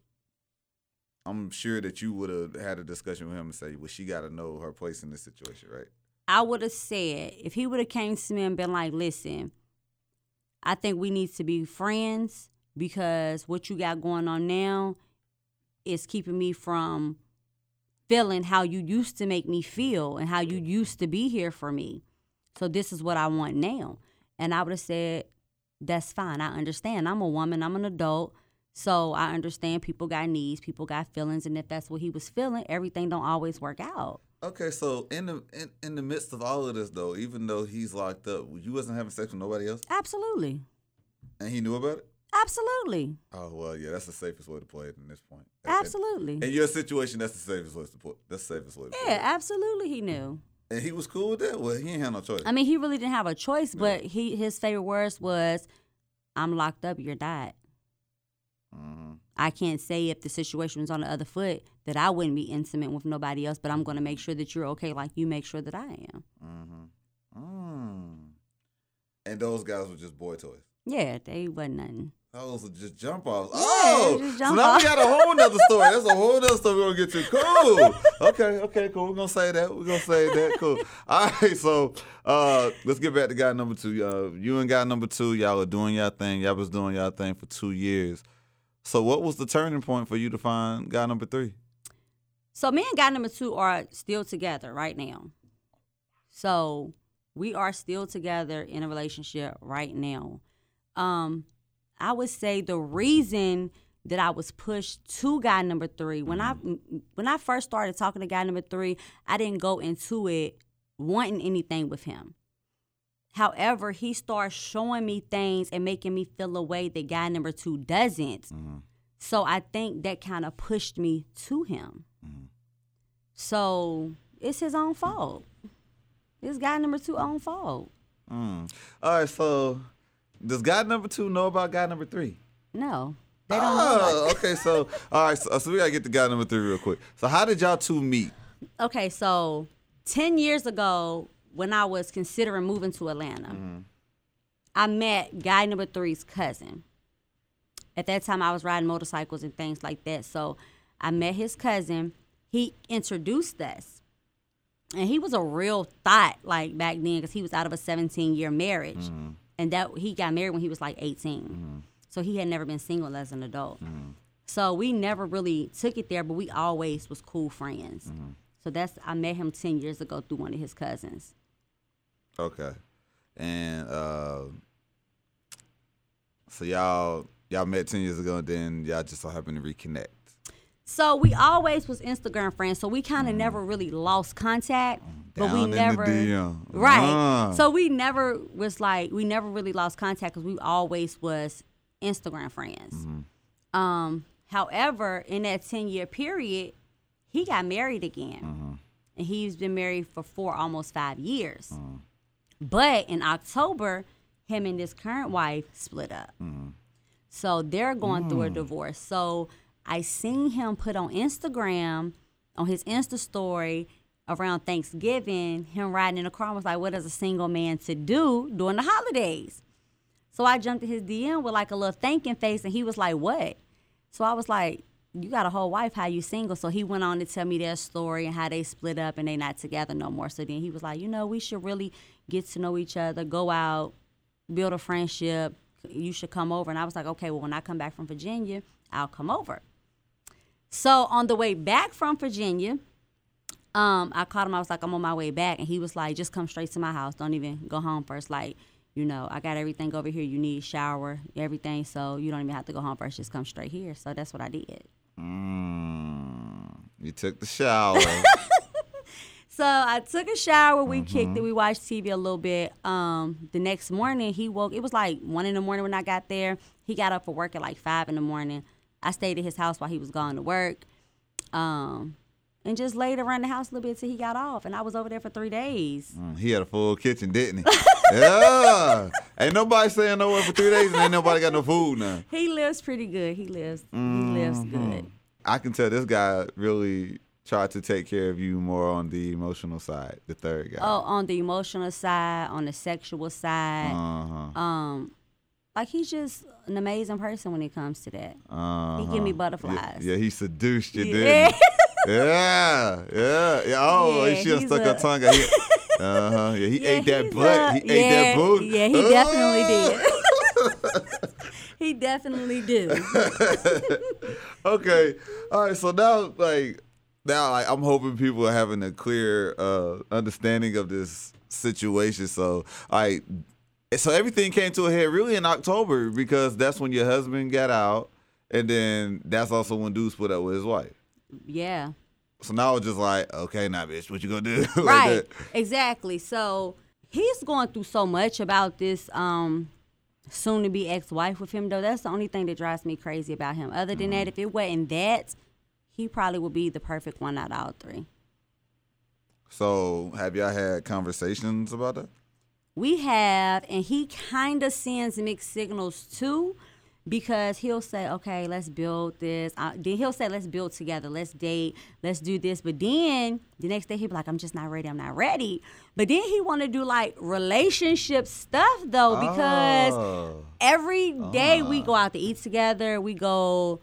Speaker 2: I'm sure that you would have had a discussion with him and say, "Well, she got to know her place in this situation, right?"
Speaker 3: I would have said if he would have came to me and been like, "Listen, I think we need to be friends because what you got going on now is keeping me from feeling how you used to make me feel and how you used to be here for me. So this is what I want now." And I would have said, "That's fine. I understand. I'm a woman. I'm an adult." So I understand people got needs, people got feelings, and if that's what he was feeling, everything don't always work out.
Speaker 2: Okay, so in the in, in the midst of all of this, though, even though he's locked up, you wasn't having sex with nobody else,
Speaker 3: Absolutely.
Speaker 2: and he knew about it.
Speaker 3: Absolutely.
Speaker 2: Oh well, yeah, that's the safest way to play it in this point.
Speaker 3: Absolutely.
Speaker 2: In your situation, that's the safest way to put. That's the safest way to play
Speaker 3: Yeah, absolutely he knew.
Speaker 2: And he was cool with that. Well, he ain't had no choice.
Speaker 3: I mean, he really didn't have a choice, but he his favorite words was, I'm locked up, you're not. I can't say if the situation was on the other foot that I wouldn't be intimate with nobody else, but I'm going to make sure that you're okay like you make sure that I am.
Speaker 2: hmm Mm. And those guys were just boy toys.
Speaker 3: Yeah, they wasn't nothing.
Speaker 2: Those are just jump offs.
Speaker 3: Yeah,
Speaker 2: oh,
Speaker 3: just
Speaker 2: so now
Speaker 3: off.
Speaker 2: we got a whole nother *laughs* story. That's a whole nother story we're gonna get to. Cool. *laughs* Okay, okay, cool. We're gonna say that. We're gonna say that. Cool. All right, so uh, let's get back to guy number two. Uh, you and guy number two, y'all are doing y'all thing. Y'all was doing y'all thing for two years. So what was the turning point for you to find guy number three?
Speaker 3: So me and guy number two are still together right now. So we are still together in a relationship right now. Um, I would say the reason that I was pushed to guy number three when I when I first started talking to guy number three, I didn't go into it wanting anything with him. However, he starts showing me things and making me feel a way that guy number two doesn't. So I think that kind of pushed me to him. So it's his own fault. It's guy number two own fault.
Speaker 2: Mm. All right, so does guy number two know about guy number three?
Speaker 3: No, they don't know.
Speaker 2: Oh, *laughs* okay. So, all right. So, so we gotta get to guy number three real quick. So, how did y'all two meet?
Speaker 3: Okay, so ten years ago, when I was considering moving to Atlanta, mm-hmm. I met guy number three's cousin. At that time, I was riding motorcycles and things like that. So I met his cousin. He introduced us. And he was a real thought like back then because he was out of a 17 year marriage. Mm-hmm. And that he got married when he was like 18. Mm-hmm. So he had never been single as an adult. So we never really took it there, but we always was cool friends. So that's I met him 10 years ago through one of his cousins.
Speaker 2: Okay. And uh so y'all y'all met ten years ago and then y'all just so happened to reconnect.
Speaker 3: So we always was Instagram friends. So we kind of never really lost contact, but we
Speaker 2: Mm. Down the
Speaker 3: never right.
Speaker 2: Ah.
Speaker 3: So we never was like we never really lost contact because we always was Instagram friends.
Speaker 2: Mm-hmm.
Speaker 3: Um, however, in that ten year period, he got married again,
Speaker 2: Mm-hmm.
Speaker 3: and he's been married for four almost five years.
Speaker 2: Mm-hmm.
Speaker 3: But in October, him and his current wife split up.
Speaker 2: Mm-hmm.
Speaker 3: So they're going
Speaker 2: Mm.
Speaker 3: through a divorce. So I seen him put on Instagram, on his Insta story around Thanksgiving, him riding in a car and was like, What is a single man to do during the holidays? So I jumped in his DM with like a little thanking face and he was like, What? So I was like, You got a whole wife, how you single? So he went on to tell me their story and how they split up and they not together no more. So then he was like, You know, we should really get to know each other, go out, build a friendship. You should come over. And I was like, okay, well, when I come back from Virginia, I'll come over. So on the way back from Virginia, um, I called him. I was like, I'm on my way back. And he was like, just come straight to my house. Don't even go home first. Like, you know, I got everything over here. You need shower, everything. So you don't even have to go home first. Just come straight here. So that's what I did.
Speaker 2: Mm, you took the shower. *laughs*
Speaker 3: So I took a shower. We kicked
Speaker 2: Mm-hmm.
Speaker 3: it. We watched TV a little bit. Um, the next morning he woke. It was like one in the morning when I got there. He got up for work at like five in the morning. I stayed at his house while he was going to work. Um, and just laid around the house a little bit till he got off. And I was over there for three days.
Speaker 2: Mm, he had a full kitchen, didn't he? *laughs* yeah. Ain't nobody staying nowhere for three days and ain't nobody got no food now.
Speaker 3: He lives pretty good. He lives. He lives
Speaker 2: Mm-hmm.
Speaker 3: good.
Speaker 2: I can tell this guy really tried to take care of you more on the emotional side, the third guy.
Speaker 3: Oh, on the emotional side, on the sexual side,
Speaker 2: Uh-huh.
Speaker 3: um, like he's just an amazing person when it comes to that.
Speaker 2: Uh-huh.
Speaker 3: He give me
Speaker 2: Yeah,
Speaker 3: butterflies.
Speaker 2: yeah, he seduced you,
Speaker 3: Yeah.
Speaker 2: didn't he? *laughs* Yeah, yeah, yeah. Oh,
Speaker 3: Yeah,
Speaker 2: she should have
Speaker 3: he's
Speaker 2: stuck her
Speaker 3: a-
Speaker 2: tongue out. He- Uh-huh. Yeah, he *laughs*
Speaker 3: Yeah,
Speaker 2: ate that butt. he ate that
Speaker 3: yeah,
Speaker 2: boot.
Speaker 3: Yeah, he definitely did. *laughs* he definitely did. *laughs*
Speaker 2: okay. All right. So now, like, now, like, I'm hoping people are having a clear uh, understanding of this situation. So, right. So everything came to a head really in October because that's when your husband got out, and then that's also when Dude split up with his wife.
Speaker 3: Yeah.
Speaker 2: So now it's just like, okay, now, bitch, what you gonna do? *laughs* Like
Speaker 3: right.
Speaker 2: that.
Speaker 3: Exactly. So he's going through so much about this um soon to be ex wife with him though. That's the only thing that drives me crazy about him. Other than that, if it wasn't that, he probably would be the perfect one out of all three.
Speaker 2: So have y'all had conversations about that?
Speaker 3: We have, and he kind of sends mixed signals too, because he'll say, "Okay, let's build this." Uh, then he'll say, "Let's build together. Let's date. Let's do this." But then the next day he'll be like, "I'm just not ready. I'm not ready." But then he want to do like relationship stuff though, because
Speaker 2: Oh.
Speaker 3: every day we go out to eat together. We go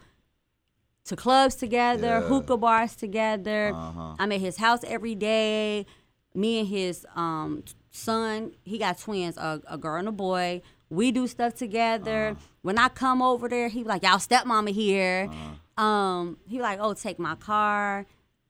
Speaker 3: to clubs together,
Speaker 2: Yeah.
Speaker 3: hookah bars together.
Speaker 2: Uh-huh.
Speaker 3: I'm at his house every day. Me and his um, son, he got twins, a, a girl and a boy. We do stuff together.
Speaker 2: Uh-huh.
Speaker 3: When I come over there, he like, "Y'all stepmama here."
Speaker 2: Uh-huh.
Speaker 3: Um, he like, "Oh, take my car."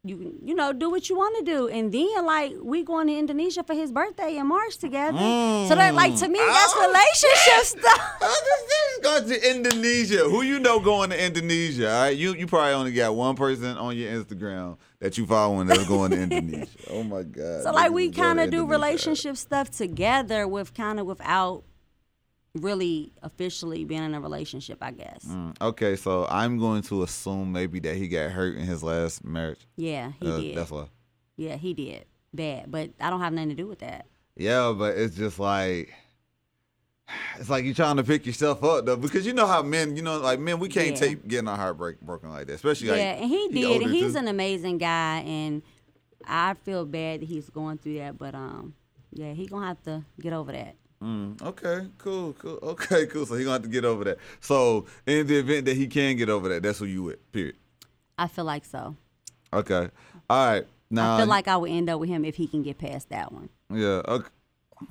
Speaker 3: You you know, do what you want to do, and then like we going to Indonesia for his birthday in March together. So that, like to me, that's
Speaker 2: Oh,
Speaker 3: relationship stuff. *laughs*
Speaker 2: Going to Indonesia. Who you know going to Indonesia? All right, you you probably only got one person on your Instagram that you following that's going to Indonesia. *laughs* Oh my god!
Speaker 3: So like we kind of do relationship stuff together with kind of without really officially being in a relationship, I guess.
Speaker 2: Mm, Okay, so I'm going to assume maybe that he got hurt in his last marriage.
Speaker 3: Yeah, he
Speaker 2: Uh,
Speaker 3: did.
Speaker 2: That's why.
Speaker 3: Yeah, he did. Bad, but I don't have nothing to do with that.
Speaker 2: Yeah, but it's just like *sighs* it's like you're trying to pick yourself up though, because you know how men, you know, like men, we can't
Speaker 3: Yeah.
Speaker 2: take getting our heart break broken like that, especially like
Speaker 3: yeah, and he did, and he's
Speaker 2: too.
Speaker 3: an amazing guy, and I feel bad that he's going through that, but um, yeah, he gonna have to get over that.
Speaker 2: Mm, okay, cool, cool. *laughs* Okay, cool. So he gonna have to get over that. So in the event that he can get over that, that's who you with. Period.
Speaker 3: I feel like so.
Speaker 2: Okay. All right. Now
Speaker 3: I feel like I would end up with him if he can get past that one.
Speaker 2: yeah. Okay.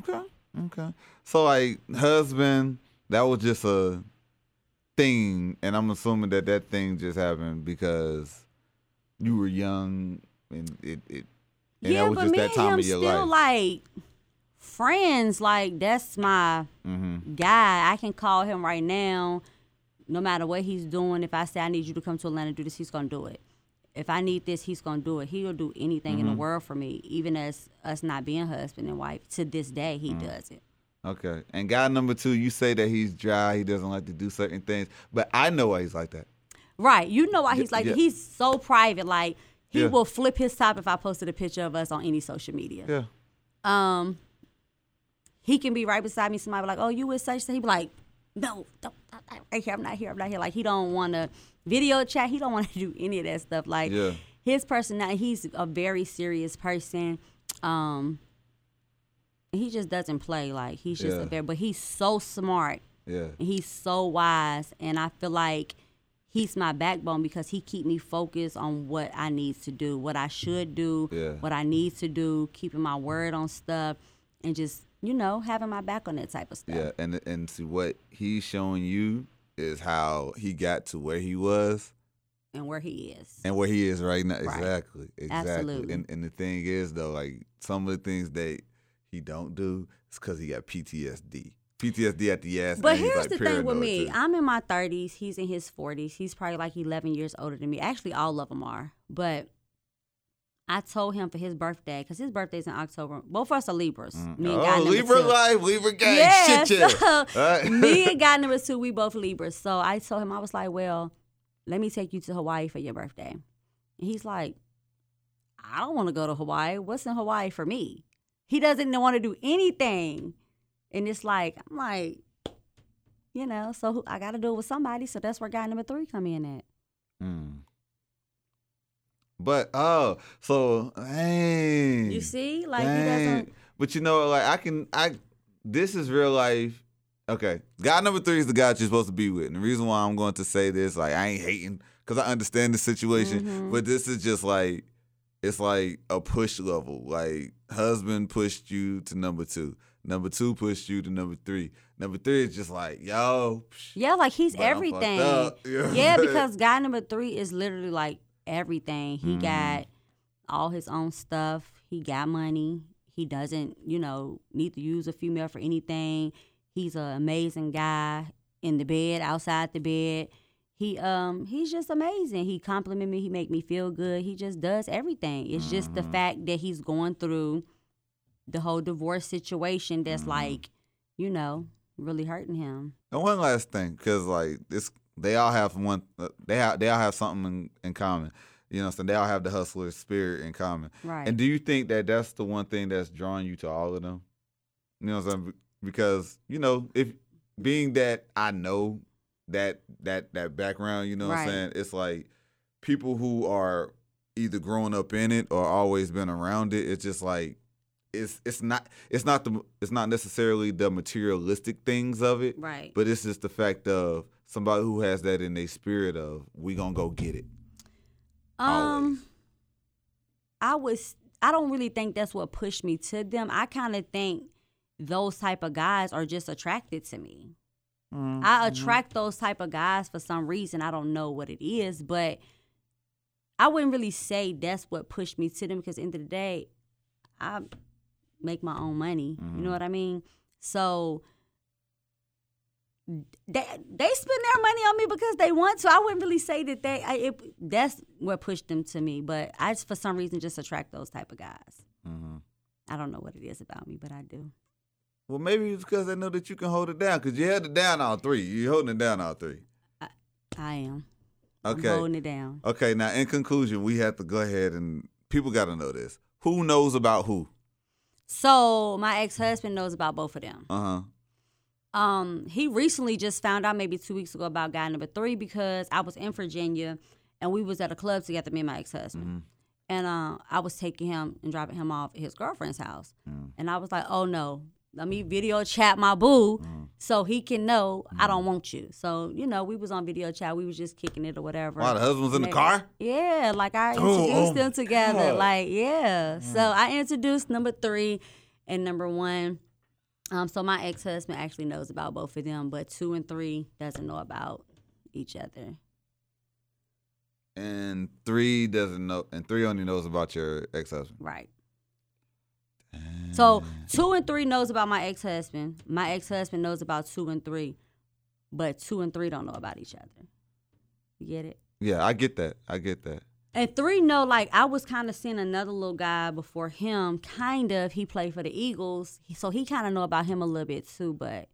Speaker 2: Okay. Okay. So like husband, that was just a thing, and I'm assuming that that thing just happened because you were young and it it and
Speaker 3: yeah,
Speaker 2: that was
Speaker 3: but
Speaker 2: just
Speaker 3: me
Speaker 2: that
Speaker 3: and
Speaker 2: time
Speaker 3: him
Speaker 2: of your
Speaker 3: still
Speaker 2: life.
Speaker 3: like friends. Like that's my
Speaker 2: mm-hmm.
Speaker 3: guy. I can call him right now, no matter what he's doing. If I say I need you to come to Atlanta and do this, he's gonna do it. If I need this, he's gonna do it. He'll do anything in the world for me, even as us not being husband and wife. To this day, he does it.
Speaker 2: Okay. And guy number two, you say that he's dry, he doesn't like to do certain things, but I know why he's like that.
Speaker 3: Right. You know why he's like
Speaker 2: yeah.
Speaker 3: he's so private. Like he
Speaker 2: Yeah.
Speaker 3: will flip his top if I posted a picture of us on any social media.
Speaker 2: Yeah.
Speaker 3: Um he can be right beside me, somebody be like, Oh, you with such he be like, No, don't I'm not right here, I'm not here, I'm not here. Like he don't wanna video chat, he don't wanna do any of that stuff. Like
Speaker 2: Yeah.
Speaker 3: his personality he's a very serious person. Um he just doesn't play like he's just
Speaker 2: Yeah.
Speaker 3: a very but he's so smart
Speaker 2: Yeah.
Speaker 3: and he's so wise and i feel like he's my backbone because he keep me focused on what i need to do what i should do
Speaker 2: Yeah.
Speaker 3: what i need to do keeping my word on stuff and just you know having my back on that type of stuff
Speaker 2: Yeah. And and see what he's showing you is how he got to where he was
Speaker 3: and where he is
Speaker 2: and where he is right now.
Speaker 3: Right.
Speaker 2: Exactly. Exactly.
Speaker 3: Absolutely.
Speaker 2: And and the thing is though, like some of the things that he don't do is because he got PTSD. PTSD at the ass.
Speaker 3: but here's
Speaker 2: like,
Speaker 3: the thing with me
Speaker 2: too.
Speaker 3: i'm in my 30s he's in his 40s he's probably like 11 years older than me actually all of them are but I told him for his birthday because his birthday's in October. Both of us are Libras. Me and guy
Speaker 2: Oh, Libra
Speaker 3: two.
Speaker 2: life, Libra gang,
Speaker 3: Yeah,
Speaker 2: shit,
Speaker 3: so *laughs*
Speaker 2: Alright.
Speaker 3: me *laughs* and guy number two, we both Libras. So I told him, I was like, well, let me take you to Hawaii for your birthday. And he's like, I don't want to go to Hawaii. What's in Hawaii for me? He doesn't want to do anything. And it's like, I'm like, you know, so I got to do it with somebody. So that's where guy number three come in at.
Speaker 2: Mm. But oh, so dang.
Speaker 3: You see? Like, he doesn't.
Speaker 2: But you know, like I can, I this is real life. Okay, guy number three is the guy that you're supposed to be with, and the reason why I'm going to say this, like I ain't hating, because I understand the situation,
Speaker 3: Mm-hmm.
Speaker 2: but this is just like it's like a push level. Like husband pushed you to number two, number two pushed you to number three, number three is just like yo. psh,
Speaker 3: Yeah, like he's
Speaker 2: But I'm fucked
Speaker 3: everything.
Speaker 2: up. You know what I'm
Speaker 3: Yeah, because guy number three is literally like everything. He
Speaker 2: Mhm.
Speaker 3: got all his own stuff. He got money. He doesn't, you know, need to use a female for anything. He's an amazing guy in the bed, outside the bed. He um he's just amazing. He compliment me. He make me feel good. He just does everything. It's just the fact that he's going through the whole divorce situation that's like, you know, really hurting him.
Speaker 2: And one last thing, because like this, they all have one. uh, They have they all have something in, in common. You know, so they all have the hustler spirit in common.
Speaker 3: Right.
Speaker 2: And do you think that that's the one thing that's drawing you to all of them? You know what I'm saying? Because you know, if being that I know that that that background, you know what I'm saying? It's like people who are either growing up in it or always been around it. It's just like it's it's not it's not the it's not necessarily the materialistic things of it,
Speaker 3: right.
Speaker 2: but it's just the fact of somebody who has that in their spirit of we gonna go get it.
Speaker 3: Um,
Speaker 2: Always.
Speaker 3: I was. I don't really think that's what pushed me to them. I kind of think those type of guys are just attracted to me.
Speaker 2: Mm-hmm.
Speaker 3: I attract those type of guys for some reason. I don't know what it is, but I wouldn't really say that's what pushed me to them because, at the end of the day, I make my own money. You know what I mean? So they they spend their money on me because they want to. I wouldn't really say that they. I, it, that's what pushed them to me. But I just for some reason just attract those type of guys.
Speaker 2: Mm-hmm.
Speaker 3: I don't know what it is about me, but I do.
Speaker 2: Well, maybe it's because they know that you can hold it down. Because you held it down all three. You're holding it down all three.
Speaker 3: I am.
Speaker 2: Okay.
Speaker 3: I'm holding it down.
Speaker 2: Okay. Now, in conclusion, we have to go ahead and people got to know this. Who knows about who?
Speaker 3: So my ex husband knows about both of them.
Speaker 2: Uh huh.
Speaker 3: Um, he recently just found out maybe two weeks ago about guy number three because I was in Virginia and we was at a club together, me and my ex husband. And uh, I was taking him and dropping him off at his girlfriend's house. And I was like, oh no, let me video chat my boo
Speaker 2: Mm.
Speaker 3: so he can know I don't want you. So, you know, we was on video chat. We was just kicking it or whatever.
Speaker 2: Wow, the husband was in the car?
Speaker 3: Yeah, like I
Speaker 2: Oh,
Speaker 3: introduced
Speaker 2: oh
Speaker 3: them together.
Speaker 2: God. Mm.
Speaker 3: Like, yeah. So I introduced number three and number one. Um, so my ex husband actually knows about both of them, but two and three doesn't know about each other.
Speaker 2: And three doesn't know, and three only knows about your ex husband.
Speaker 3: Right. So two and three knows about my ex husband. My ex husband knows about two and three, but two and three don't know about each other. You get it?
Speaker 2: Yeah, I get that. I get that.
Speaker 3: And three no, like I was kind of seeing another little guy before him. Kind of, he played for the Eagles, so he kind of know about him a little bit too. But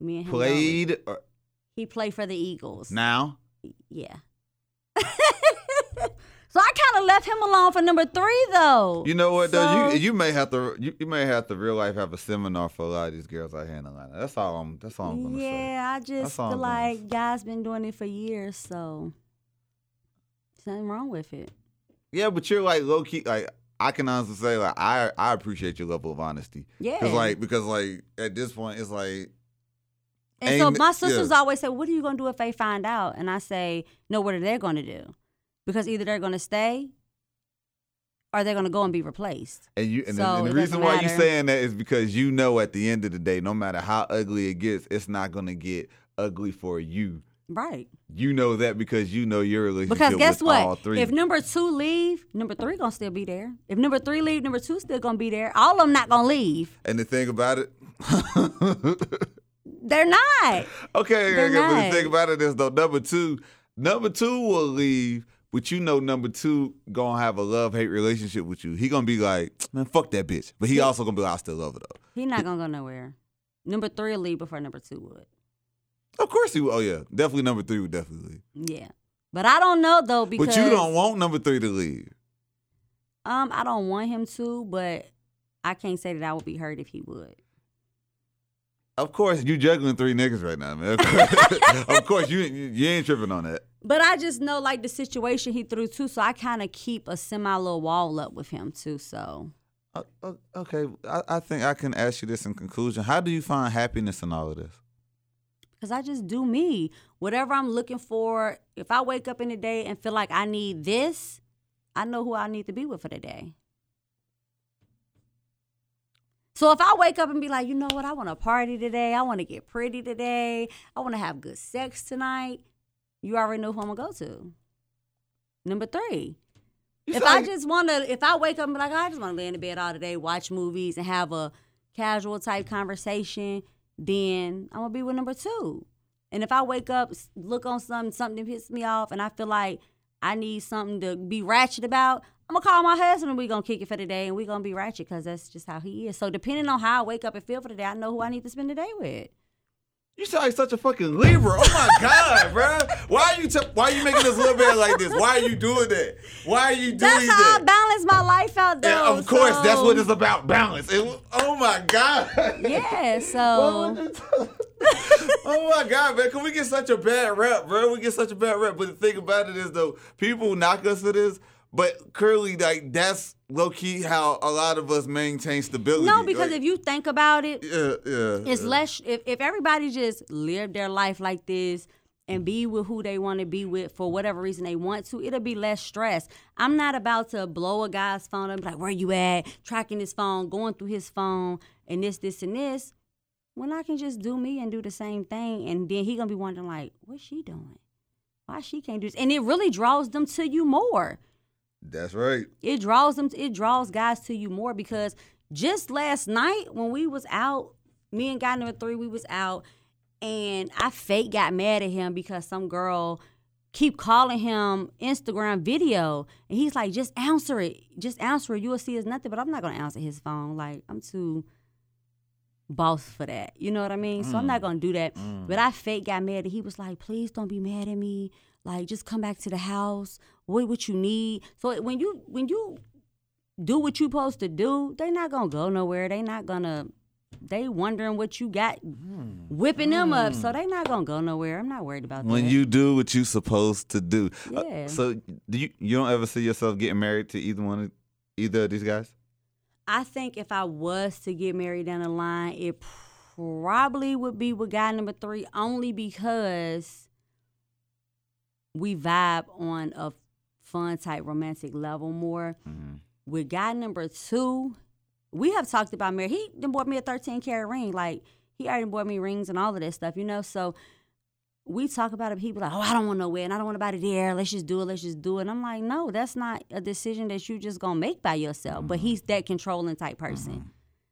Speaker 3: me and him
Speaker 2: Played or,
Speaker 3: He played for the Eagles.
Speaker 2: now.
Speaker 3: Yeah. *laughs* so I kind of left him alone for number three though.
Speaker 2: You know what though? You you may have to you, you may have to real life have a seminar for a lot of these girls out here in Atlanta. That's all I'm that's all I'm gonna say.
Speaker 3: Yeah, I just feel like guys been doing it for years, so nothing wrong with it.
Speaker 2: Yeah, but you're like low key like I can honestly say like I I appreciate your level of honesty.
Speaker 3: Yeah.
Speaker 2: Cause like because like at this point it's like
Speaker 3: And so my sisters
Speaker 2: yeah.
Speaker 3: always say, "What are you gonna do if they find out?" And I say, "No, what are they gonna do? Because either they're gonna stay, or they're gonna go and be replaced."
Speaker 2: and you and, the- and the reason why
Speaker 3: you're
Speaker 2: saying that is because you know at the end of the day, no matter how ugly it gets, it's not gonna get ugly for you.
Speaker 3: Right.
Speaker 2: You know that because you know your relationship
Speaker 3: Because guess
Speaker 2: with all
Speaker 3: what?
Speaker 2: three.
Speaker 3: If number two leave, number three gonna still be there. If number three leave, number two still gonna be there. All of them not gonna leave.
Speaker 2: and the thing about it, *laughs*
Speaker 3: They're not.
Speaker 2: okay,
Speaker 3: They're
Speaker 2: okay, but the thing about it is though, number two, number two will leave, but you know number two gonna have a love hate relationship with you. He gonna be like, man, fuck that bitch, but he also gonna be like, I still love her though.
Speaker 3: He not gonna go nowhere. Number three will leave before number two would.
Speaker 2: Of course he. Oh yeah, definitely number three would definitely leave.
Speaker 3: Yeah. But I don't know though because
Speaker 2: But you don't want number three to leave.
Speaker 3: Um, I don't want him to, but I can't say that I would be hurt if he would.
Speaker 2: Of course, you juggling three niggas right now, man. *laughs* Of course, you, you you ain't tripping on that.
Speaker 3: But I just know like the situation he threw too, so I kind of keep a semi little wall up with him too. So
Speaker 2: Uh, uh, okay, I, I think I can ask you this in conclusion. How do you find happiness in all of this?
Speaker 3: Because I just do me, whatever I'm looking for. If I wake up in the day and feel like I need this, I know who I need to be with for the day. So if I wake up and be like, you know what, I want to party today, I want to get pretty today, I want to have good sex tonight, you already know who I'm gonna go to. Number three.
Speaker 2: You
Speaker 3: if I
Speaker 2: like-
Speaker 3: just want to, if I wake up and be like, I just want to lay in the bed all day, watch movies, and have a casual type conversation, then I'm gonna be with number two. And if I wake up, look on something, something pisses me off, and I feel like I need something to be ratchet about, I'm gonna call my husband and we gonna kick it for the day, and we gonna be ratchet because that's just how he is. So depending on how I wake up and feel for the day, I know who I need to spend the day with.
Speaker 2: You sound like such a fucking Libra. Oh my *laughs* god, bro. Why are you t- why are you making this little bad like this? Why are you doing that? Why are you doing that?
Speaker 3: That's how I balance my life out, though.
Speaker 2: Yeah, of course, that's what it's about. Balance. It- oh my god.
Speaker 3: Yeah, *laughs* so
Speaker 2: would you t- oh my god, man! Can we get such a bad rep, bro? We get such a bad rep. But the thing about it is, though, people knock us for this, but clearly, like that's low key how a lot of us maintain stability.
Speaker 3: no, because
Speaker 2: Like,
Speaker 3: if you think about it,
Speaker 2: yeah, yeah,
Speaker 3: it's
Speaker 2: yeah.
Speaker 3: less if, if everybody just live their life like this and be with who they want to be with for whatever reason they want to, it'll be less stress. I'm not about to blow a guy's phone up, like, where you at? Tracking his phone, going through his phone, and this, this, and this. When I can just do me and do the same thing, and then he gonna be wondering, like, what's she doing? Why she can't do this? And it really draws them to you more
Speaker 2: That's right.
Speaker 3: it draws them it draws guys to you more because just last night when we was out me and guy number three we was out and i fake got mad at him because some girl keep calling him instagram video. And he's like just answer it. Just answer it. You'll see it's nothing. But i'm not gonna answer his phone. Like i'm too boss for that. You know what i mean? So i'm not mm. gonna do that. Mm. But i fake got mad. And he was like please don't be mad at me. Like just come back to the house what what you need so when you when you do what you supposed to do they not gonna go nowhere they not gonna they wondering what you got whipping them up so they not gonna go nowhere i'm not worried about that.
Speaker 2: When
Speaker 3: that
Speaker 2: you do what you supposed to do. Uh,
Speaker 3: Yeah.
Speaker 2: so do you you don't ever see yourself getting married to either one of either of these guys?
Speaker 3: I think if I was to get married down the line, it probably would be with guy number three, only because we vibe on a fun type romantic level more. Mm-hmm. With guy number two, we have talked about marriage. He done bought me a 13 karat ring. Like he already bought me rings and all of that stuff, you know. So we talk about it. People like, oh, I don't want no wedding. I don't want nobody there. Let's just do it. Let's just do it. And I'm like, no, that's not a decision that you just gonna make by yourself. But he's mm-hmm. that controlling type person, mm-hmm.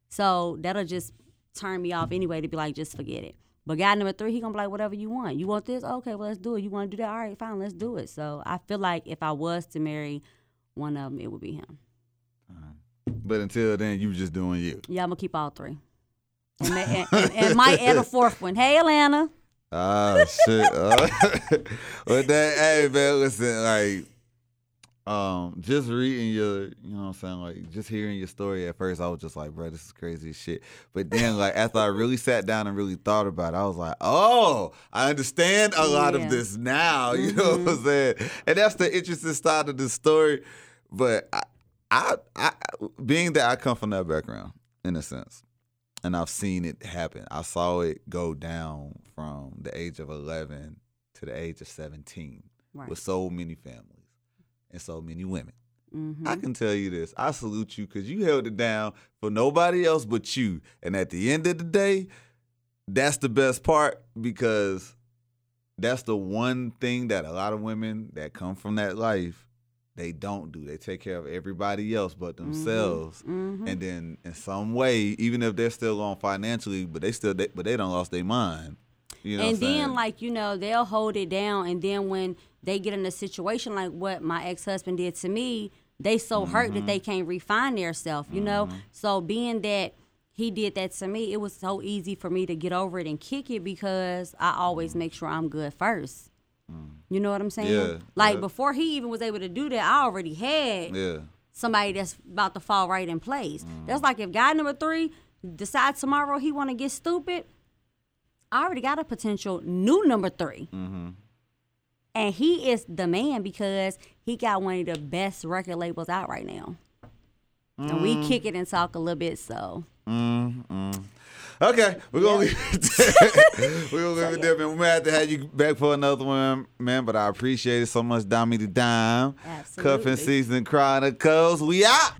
Speaker 3: so that'll just turn me off anyway. To be like, just forget it. But guy number three, he gonna be like, whatever you want. You want this? Okay, well let's do it. You want to do that? All right, fine, let's do it. So I feel like if I was to marry one of them, it would be him.
Speaker 2: But until then, you just doing you.
Speaker 3: Yeah, I'm gonna keep all three, and, and, and, and might add a fourth one. Hey, Atlanta.
Speaker 2: Oh shit. Uh, *laughs* but that hey man, listen, like um just reading your you know what I'm saying, like just hearing your story at first I was just like, bro, this is crazy shit. But then like *laughs* after I really sat down and really thought about it, I was like, oh, I understand a lot
Speaker 3: Yeah.
Speaker 2: of this now. *laughs* You know what I'm saying? And that's the interesting side of the story. But I, I I being that I come from that background, in a sense and I've seen it happen. I saw it go down from the age of 11 to the age of 17
Speaker 3: Right.
Speaker 2: with so many families and so many women.
Speaker 3: Mm-hmm.
Speaker 2: I can tell you this. I salute you because you held it down for nobody else but you. And at the end of the day, that's the best part because that's the one thing that a lot of women that come from that life they don't do. They take care of everybody else but themselves.
Speaker 3: Mhm.
Speaker 2: And then in some way, even if they're still on financially, but they still they, but they don't lost their mind. You know
Speaker 3: and then like you know they'll hold it down and then when they get in a situation like what my ex-husband did to me they so hurt that mm-hmm. they can't refine themselves you know? Mm-hmm. So being that he did that to me it was so easy for me to get over it and kick it because i always mm-hmm. make sure i'm good first. Mm. You know what i'm saying?
Speaker 2: Yeah,
Speaker 3: like
Speaker 2: yeah.
Speaker 3: before he even was able to do that i already had
Speaker 2: yeah.
Speaker 3: somebody that's about to fall right in place. That's like if guy number three decides tomorrow he want to get stupid, I already got a potential new number 3 and he is the man because he got one of the best record labels out right now. And we mm. kick it and talk a little bit, so mm-hmm.
Speaker 2: Okay, *laughs* we're gonna leave it there. we're gonna leave it there, man. We might have to have you back for another one, man. But I appreciate it so much, Dami the Dime.
Speaker 3: Absolutely.
Speaker 2: Cuffing Season Chronicles. We out.